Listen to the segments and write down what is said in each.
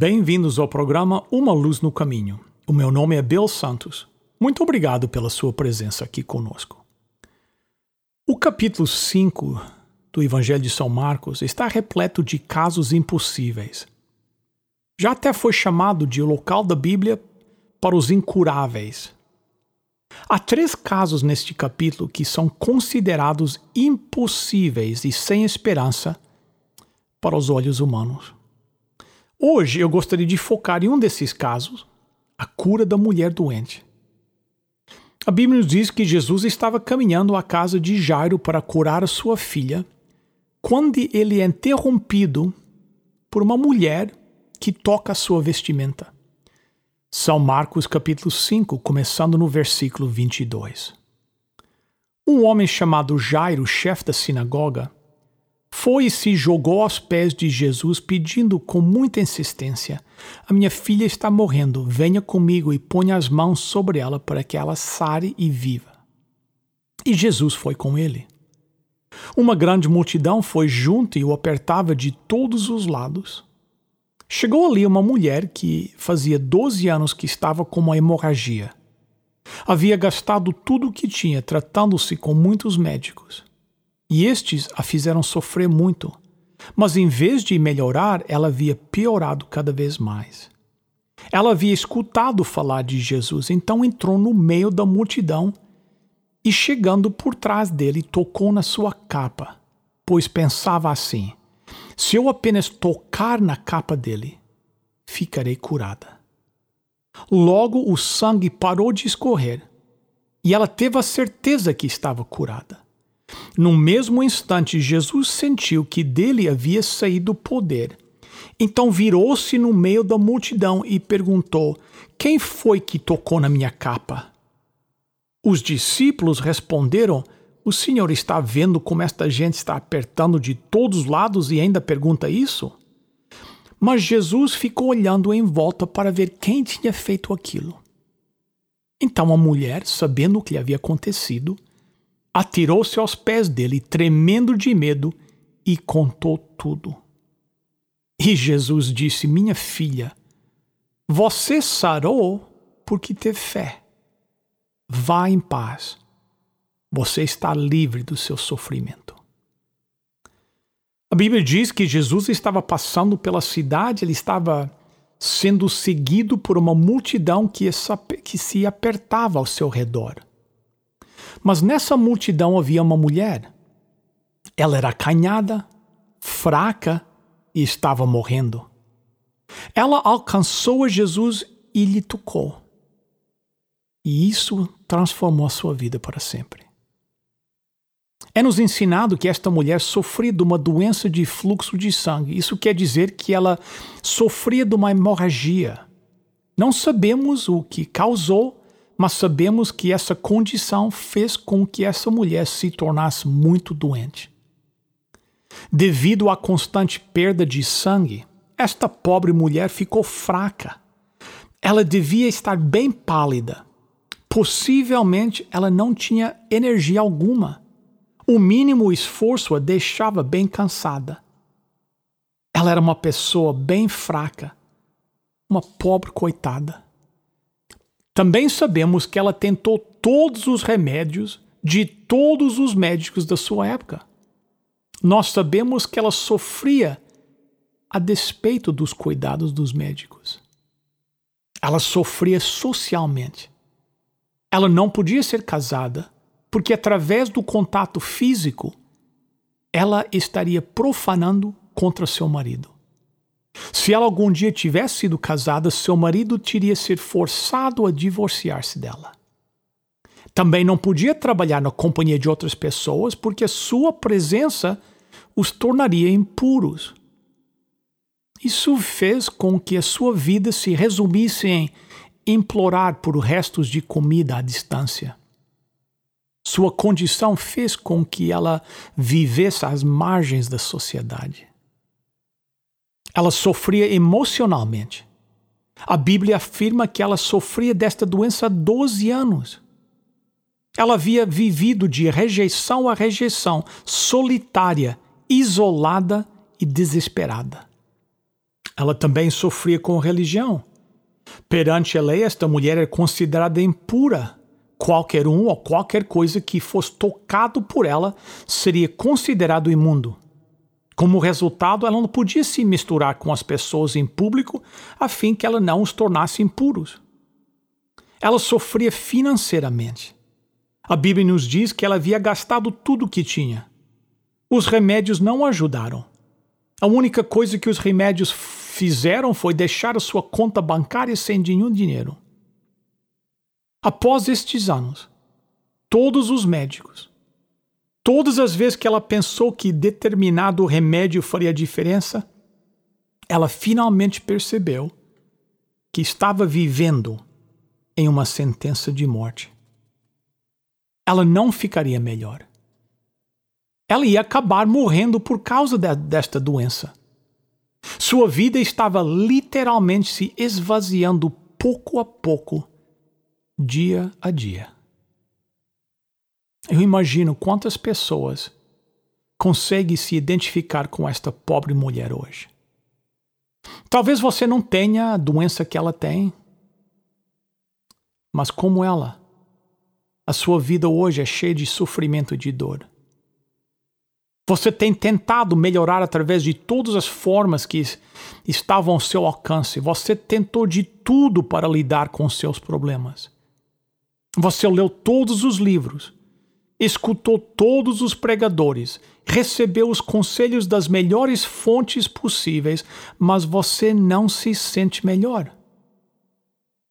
Bem-vindos ao programa Uma Luz no Caminho. O meu nome é Bill Santos. Muito obrigado pela sua presença aqui conosco. O capítulo 5 do Evangelho de São Marcos está repleto de casos impossíveis. Já até foi chamado de local da Bíblia para os incuráveis. Há três casos neste capítulo que são considerados impossíveis e sem esperança para os olhos humanos. Hoje eu gostaria de focar em um desses casos, a cura da mulher doente. A Bíblia nos diz que Jesus estava caminhando à casa de Jairo para curar sua filha, quando ele é interrompido por uma mulher que toca a sua vestimenta. São Marcos capítulo 5, começando no versículo 22. Um homem chamado Jairo, chefe da sinagoga, foi e se jogou aos pés de Jesus, pedindo com muita insistência: A minha filha está morrendo, venha comigo e ponha as mãos sobre ela para que ela sare e viva. E Jesus foi com ele. Uma grande multidão foi junto e o apertava de todos os lados. Chegou ali uma mulher que fazia 12 anos que estava com uma hemorragia. Havia gastado tudo o que tinha tratando-se com muitos médicos e estes a fizeram sofrer muito. Mas em vez de melhorar, ela havia piorado cada vez mais. Ela havia escutado falar de Jesus, então entrou no meio da multidão e, chegando por trás dele, tocou na sua capa, pois pensava assim: se eu apenas tocar na capa dele, ficarei curada. Logo o sangue parou de escorrer e ela teve a certeza que estava curada. No mesmo instante, Jesus sentiu que dele havia saído poder. Então virou-se no meio da multidão e perguntou: Quem foi que tocou na minha capa? Os discípulos responderam: O senhor está vendo como esta gente está apertando de todos os lados e ainda pergunta isso? Mas Jesus ficou olhando em volta para ver quem tinha feito aquilo. Então a mulher, sabendo o que lhe havia acontecido, atirou-se aos pés dele, tremendo de medo, e contou tudo. E Jesus disse: Minha filha, você sarou porque teve fé. Vá em paz. Você está livre do seu sofrimento. A Bíblia diz que Jesus estava passando pela cidade, ele estava sendo seguido por uma multidão que, se apertava ao seu redor. Mas nessa multidão havia uma mulher. Ela era acanhada, fraca e estava morrendo. Ela alcançou a Jesus e lhe tocou. E isso transformou a sua vida para sempre. É nos ensinado que esta mulher sofria de uma doença de fluxo de sangue. Isso quer dizer que ela sofria de uma hemorragia. Não sabemos o que causou mas sabemos que essa condição fez com que essa mulher se tornasse muito doente. Devido à constante perda de sangue, esta pobre mulher ficou fraca. Ela devia estar bem pálida. Possivelmente ela não tinha energia alguma. O mínimo esforço a deixava bem cansada. Ela era uma pessoa bem fraca, uma pobre coitada. Também sabemos que ela tentou todos os remédios de todos os médicos da sua época. Nós sabemos que ela sofria a despeito dos cuidados dos médicos. Ela sofria socialmente. Ela não podia ser casada, porque através do contato físico, ela estaria profanando contra seu marido. Se ela algum dia tivesse sido casada, seu marido teria sido forçado a divorciar-se dela. Também não podia trabalhar na companhia de outras pessoas porque sua presença os tornaria impuros. Isso fez com que a sua vida se resumisse em implorar por restos de comida à distância. Sua condição fez com que ela vivesse às margens da sociedade. Ela sofria emocionalmente. A Bíblia afirma que ela sofria desta doença há 12 anos. Ela havia vivido de rejeição a rejeição, solitária, isolada e desesperada. Ela também sofria com religião. Perante a lei, esta mulher era considerada impura. Qualquer um ou qualquer coisa que fosse tocado por ela seria considerado imundo. Como resultado, ela não podia se misturar com as pessoas em público a fim que ela não os tornasse impuros. Ela sofria financeiramente. A Bíblia nos diz que ela havia gastado tudo o que tinha. Os remédios não ajudaram. A única coisa que os remédios fizeram foi deixar a sua conta bancária sem nenhum dinheiro. Após estes anos, todos os médicos, todas as vezes que ela pensou que determinado remédio faria diferença, ela finalmente percebeu que estava vivendo em uma sentença de morte. Ela não ficaria melhor. Ela ia acabar morrendo por causa de, desta doença. Sua vida estava literalmente se esvaziando pouco a pouco, dia a dia. Eu imagino quantas pessoas conseguem se identificar com esta pobre mulher hoje. Talvez você não tenha a doença que ela tem, mas como ela, a sua vida hoje é cheia de sofrimento e de dor. Você tem tentado melhorar através de todas as formas que estavam ao seu alcance. Você tentou de tudo para lidar com seus problemas. Você leu todos os livros, escutou todos os pregadores, recebeu os conselhos das melhores fontes possíveis, mas você não se sente melhor.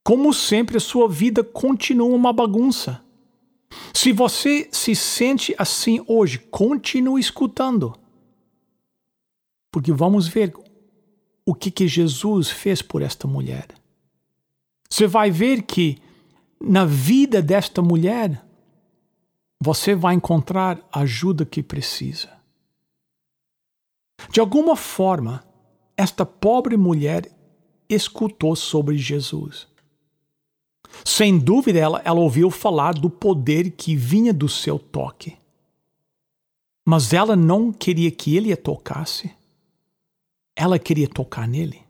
Como sempre, a sua vida continua uma bagunça. Se você se sente assim hoje, continue escutando. Porque vamos ver o que, que Jesus fez por esta mulher. Você vai ver que na vida desta mulher, você vai encontrar a ajuda que precisa. De alguma forma, esta pobre mulher escutou sobre Jesus. Sem dúvida, ela, ela ouviu falar do poder que vinha do seu toque. Mas ela não queria que ele a tocasse. Ela queria tocar nele.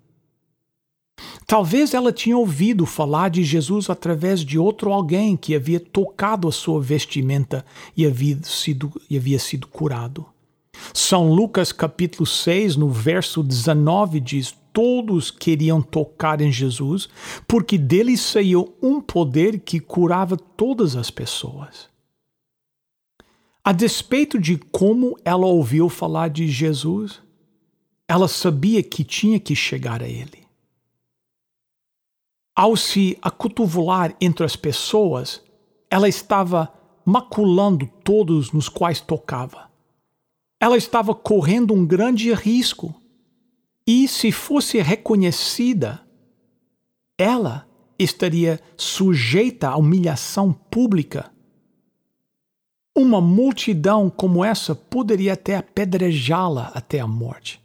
Talvez ela tinha ouvido falar de Jesus através de outro alguém que havia tocado a sua vestimenta e havia sido, e havia sido curado. São Lucas capítulo 6, no verso 19 diz: todos queriam tocar em Jesus, porque dele saiu um poder que curava todas as pessoas. A despeito de como ela ouviu falar de Jesus, ela sabia que tinha que chegar a ele. Ao se acotovelar entre as pessoas, ela estava maculando todos nos quais tocava. Ela estava correndo um grande risco e se fosse reconhecida, ela estaria sujeita à humilhação pública. Uma multidão como essa poderia até apedrejá-la até a morte.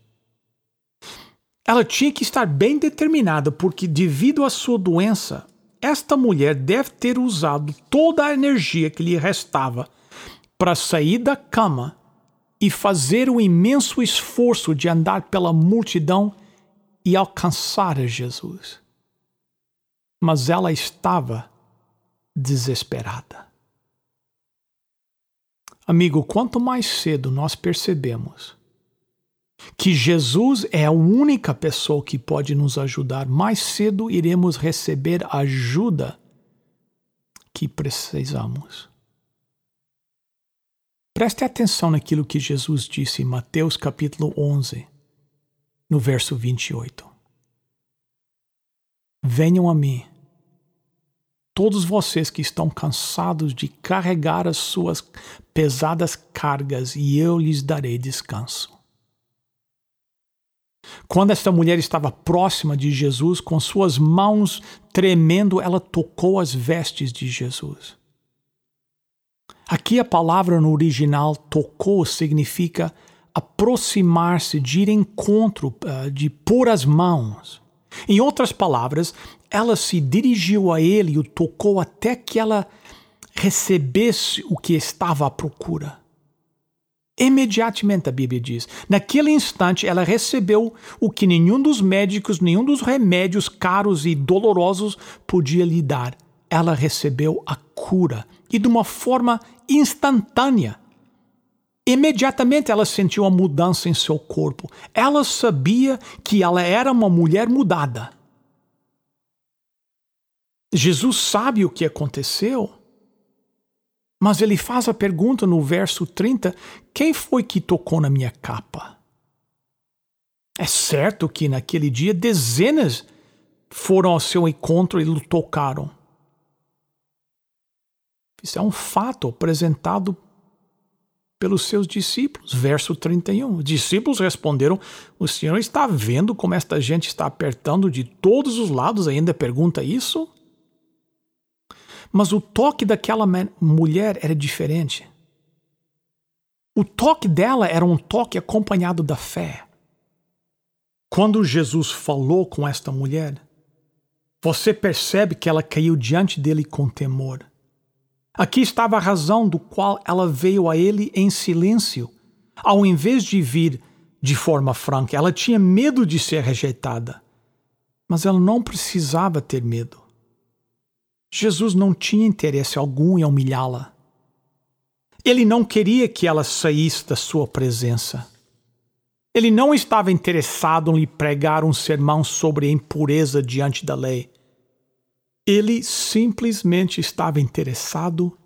Ela tinha que estar bem determinada, porque, devido à sua doença, esta mulher deve ter usado toda a energia que lhe restava para sair da cama e fazer o imenso esforço de andar pela multidão e alcançar Jesus. Mas ela estava desesperada. Amigo, quanto mais cedo nós percebemos que Jesus é a única pessoa que pode nos ajudar, mais cedo iremos receber a ajuda que precisamos. Preste atenção naquilo que Jesus disse em Mateus capítulo 11, no verso 28. Venham a mim, todos vocês que estão cansados de carregar as suas pesadas cargas, e eu lhes darei descanso. Quando esta mulher estava próxima de Jesus, com suas mãos tremendo, ela tocou as vestes de Jesus. Aqui a palavra no original tocou significa aproximar-se, de ir encontro, eh, de pôr as mãos. Em outras palavras, ela se dirigiu a ele e o tocou até que ela recebesse o que estava à procura. Imediatamente, a Bíblia diz, naquele instante ela recebeu o que nenhum dos médicos, nenhum dos remédios caros e dolorosos podia lhe dar. Ela recebeu a cura e de uma forma instantânea. Imediatamente ela sentiu a mudança em seu corpo. Ela sabia que ela era uma mulher mudada. Jesus sabe o que aconteceu. Mas ele faz a pergunta no verso 30: Quem foi que tocou na minha capa? É certo que naquele dia dezenas foram ao seu encontro e o tocaram. Isso é um fato apresentado pelos seus discípulos. Verso 31. Os discípulos responderam: O Senhor está vendo como esta gente está apertando de todos os lados, ainda pergunta isso? Mas o toque daquela mulher era diferente. O toque dela era um toque acompanhado da fé. Quando Jesus falou com esta mulher, você percebe que ela caiu diante dele com temor. Aqui estava a razão do qual ela veio a ele em silêncio, ao invés de vir de forma franca. Ela tinha medo de ser rejeitada. Mas ela não precisava ter medo. Jesus não tinha interesse algum em humilhá-la. Ele não queria que ela saísse da sua presença. Ele não estava interessado em lhe pregar um sermão sobre a impureza diante da lei. Ele simplesmente estava interessado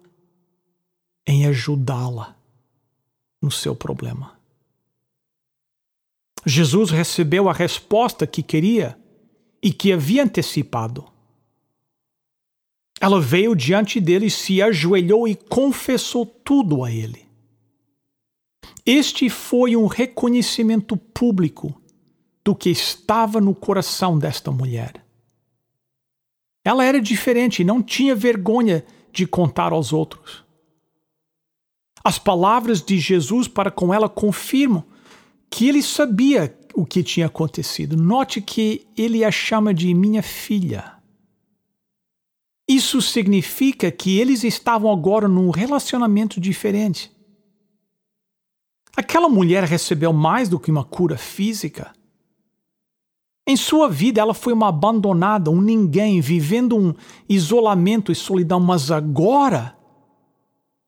em ajudá-la no seu problema. Jesus recebeu a resposta que queria e que havia antecipado. Ela veio diante dele, se ajoelhou e confessou tudo a ele. Este foi um reconhecimento público do que estava no coração desta mulher. Ela era diferente não tinha vergonha de contar aos outros. As palavras de Jesus para com ela confirmam que ele sabia o que tinha acontecido. Note que ele a chama de minha filha. Isso significa que eles estavam agora num relacionamento diferente. Aquela mulher recebeu mais do que uma cura física. Em sua vida, ela foi uma abandonada, um ninguém, vivendo um isolamento e solidão, mas agora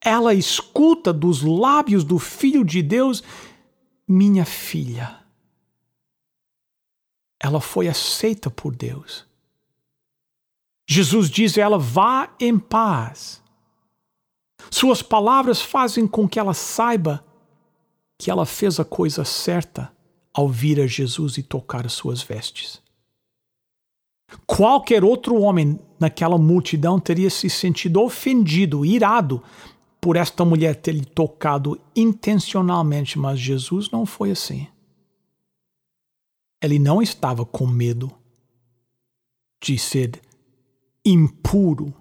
ela escuta dos lábios do Filho de Deus: Minha filha. Ela foi aceita por Deus. Jesus diz a ela: vá em paz. Suas palavras fazem com que ela saiba que ela fez a coisa certa ao vir a Jesus e tocar as suas vestes. Qualquer outro homem naquela multidão teria se sentido ofendido, irado por esta mulher ter lhe tocado intencionalmente, mas Jesus não foi assim. Ele não estava com medo de ser impuro,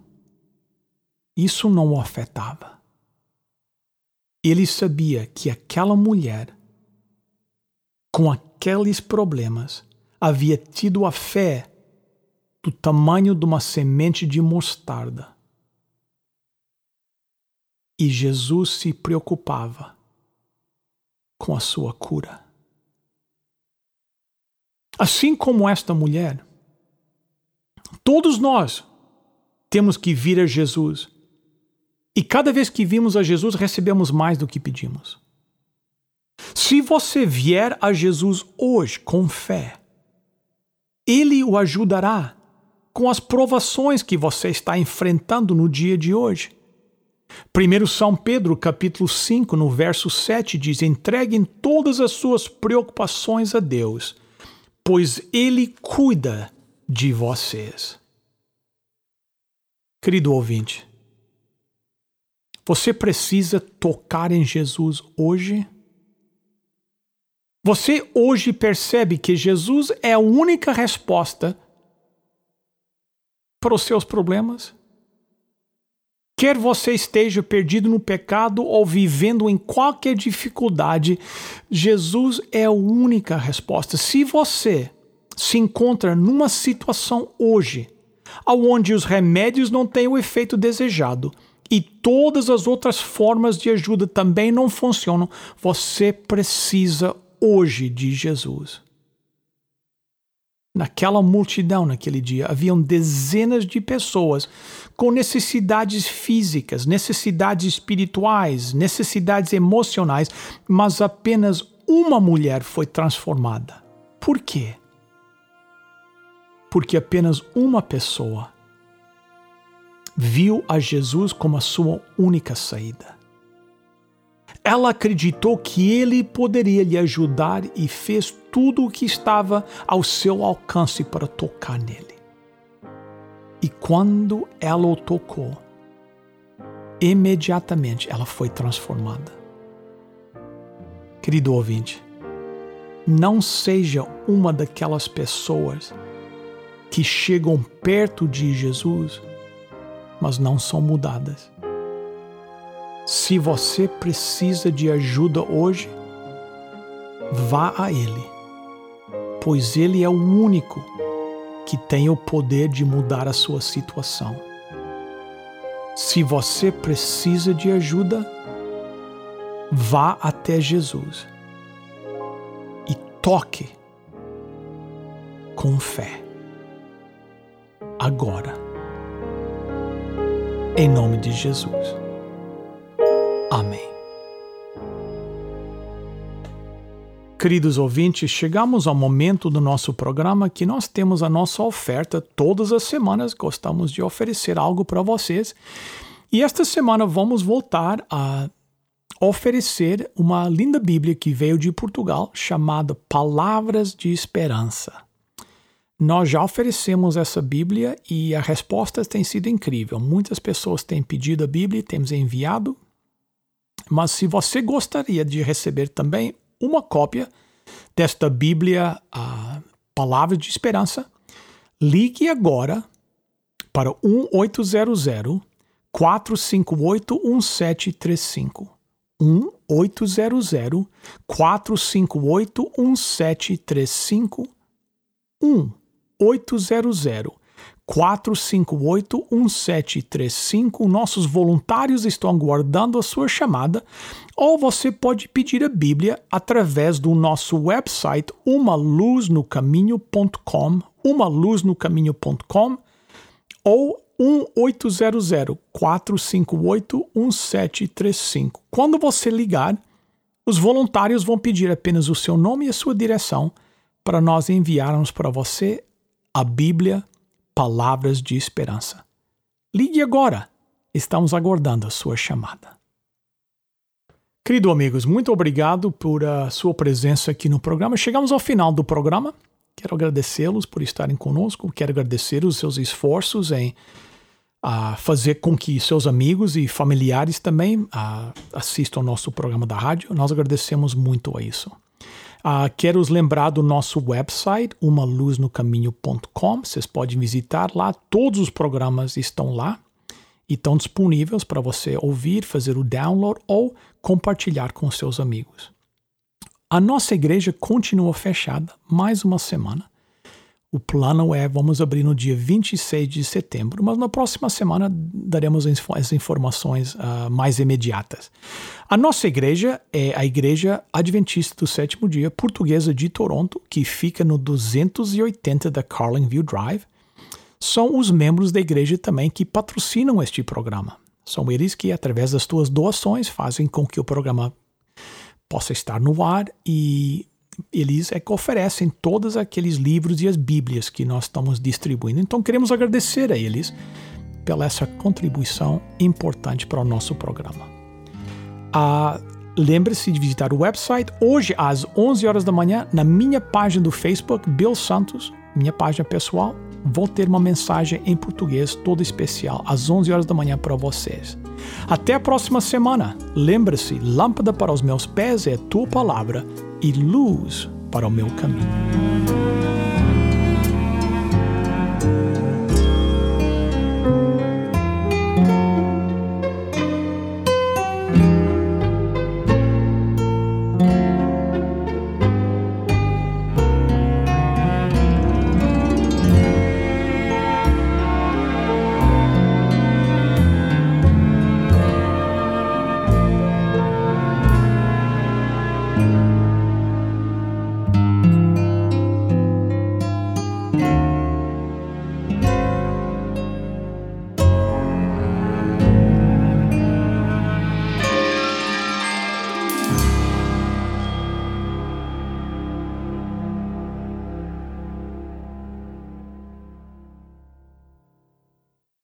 isso não o afetava. Ele sabia que aquela mulher, com aqueles problemas, havia tido a fé do tamanho de uma semente de mostarda. E Jesus se preocupava com a sua cura. Assim como esta mulher, todos nós temos que vir a Jesus. E cada vez que vimos a Jesus, recebemos mais do que pedimos. Se você vier a Jesus hoje com fé, Ele o ajudará com as provações que você está enfrentando no dia de hoje. 1 São Pedro, capítulo 5, no verso 7, diz: Entreguem todas as suas preocupações a Deus, pois Ele cuida de vocês. Querido ouvinte, você precisa tocar em Jesus hoje? Você hoje percebe que Jesus é a única resposta para os seus problemas? Quer você esteja perdido no pecado ou vivendo em qualquer dificuldade, Jesus é a única resposta. Se você se encontra numa situação hoje onde os remédios não têm o efeito desejado e todas as outras formas de ajuda também não funcionam, você precisa hoje de Jesus. Naquela multidão, naquele dia, haviam dezenas de pessoas com necessidades físicas, necessidades espirituais, necessidades emocionais, mas apenas uma mulher foi transformada. Por quê? Porque apenas uma pessoa viu a Jesus como a sua única saída. Ela acreditou que ele poderia lhe ajudar e fez tudo o que estava ao seu alcance para tocar nele. E quando ela o tocou, imediatamente ela foi transformada. Querido ouvinte, não seja uma daquelas pessoas que chegam perto de Jesus, mas não são mudadas. Se você precisa de ajuda hoje, vá a Ele, pois Ele é o único que tem o poder de mudar a sua situação. Se você precisa de ajuda, vá até Jesus e toque com fé. Agora. Em nome de Jesus. Amém. Queridos ouvintes, chegamos ao momento do nosso programa que nós temos a nossa oferta. Todas as semanas gostamos de oferecer algo para vocês. E esta semana vamos voltar a oferecer uma linda Bíblia que veio de Portugal chamada Palavras de Esperança. Nós já oferecemos essa Bíblia e a resposta tem sido incrível. Muitas pessoas têm pedido a Bíblia, temos enviado mas se você gostaria de receber também uma cópia desta Bíblia, a Palavra de Esperança, ligue agora para 1800 458 1735. 1800 458 1735. 1 800 458-1735. Nossos voluntários estão aguardando a sua chamada. Ou você pode pedir a Bíblia através do nosso website umaluznocaminho.com, umaluznocaminho.com ou 1-800-458-1735. Quando você ligar, os voluntários vão pedir apenas o seu nome e a sua direção para nós enviarmos para você a Bíblia palavras de esperança. Ligue agora. Estamos aguardando a sua chamada. Querido amigos, muito obrigado por a sua presença aqui no programa. Chegamos ao final do programa. Quero agradecê-los por estarem conosco. Quero agradecer os seus esforços em uh, fazer com que seus amigos e familiares também assistam ao nosso programa da rádio. Nós agradecemos muito a isso. Uh, quero os lembrar do nosso website, umaluznocaminho.com. Vocês podem visitar lá, todos os programas estão lá e estão disponíveis para você ouvir, fazer o download ou compartilhar com seus amigos. A nossa igreja continua fechada mais uma semana. O plano é, vamos abrir no dia 26 de setembro, mas na próxima semana daremos as informações uh, mais imediatas. A nossa igreja é a Igreja Adventista do Sétimo Dia Portuguesa de Toronto, que fica no 280 da Carlingview Drive. São os membros da igreja também que patrocinam este programa. São eles que, através das suas doações, fazem com que o programa possa estar no ar e eles é que oferecem todos aqueles livros e as Bíblias que nós estamos distribuindo. Então queremos agradecer a eles pela essa contribuição importante para o nosso programa. Ah, Lembre-se de visitar o website hoje às 11 horas da manhã na minha página do Facebook, Bill Santos, minha página pessoal. Vou ter uma mensagem em português toda especial às 11 horas da manhã para vocês. Até a próxima semana. Lembre-se: lâmpada para os meus pés é a tua palavra e luz para o meu caminho.